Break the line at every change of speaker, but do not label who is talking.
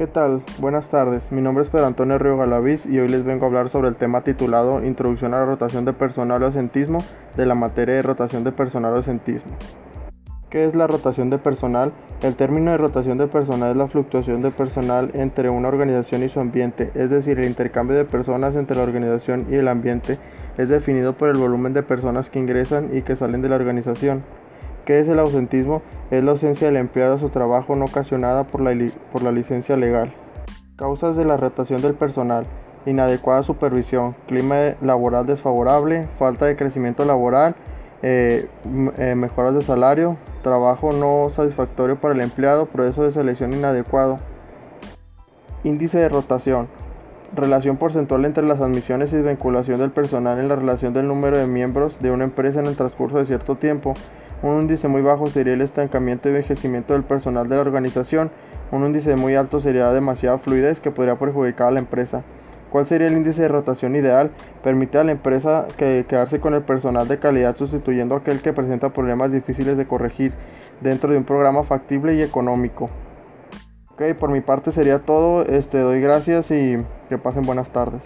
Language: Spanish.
¿Qué tal? Buenas tardes. Mi nombre es Pedro Antonio Río Galaviz y hoy les vengo a hablar sobre el tema titulado Introducción a la rotación de personal o asentismo de la materia de rotación de personal o asentismo. ¿Qué es la rotación de personal? El término de rotación de personal es la fluctuación de personal entre una organización y su ambiente, es decir, el intercambio de personas entre la organización y el ambiente es definido por el volumen de personas que ingresan y que salen de la organización. ¿Qué es el ausentismo? Es la ausencia del empleado a su trabajo no ocasionada por la, por la licencia legal. Causas de la rotación del personal. Inadecuada supervisión, clima laboral desfavorable, falta de crecimiento laboral, eh, eh, mejoras de salario, trabajo no satisfactorio para el empleado, proceso de selección inadecuado. Índice de rotación. Relación porcentual entre las admisiones y vinculación del personal en la relación del número de miembros de una empresa en el transcurso de cierto tiempo. Un índice muy bajo sería el estancamiento y envejecimiento del personal de la organización. Un índice muy alto sería demasiada fluidez que podría perjudicar a la empresa. ¿Cuál sería el índice de rotación ideal? Permite a la empresa que quedarse con el personal de calidad sustituyendo a aquel que presenta problemas difíciles de corregir dentro de un programa factible y económico. Ok, por mi parte sería todo. Este, doy gracias y que pasen buenas tardes.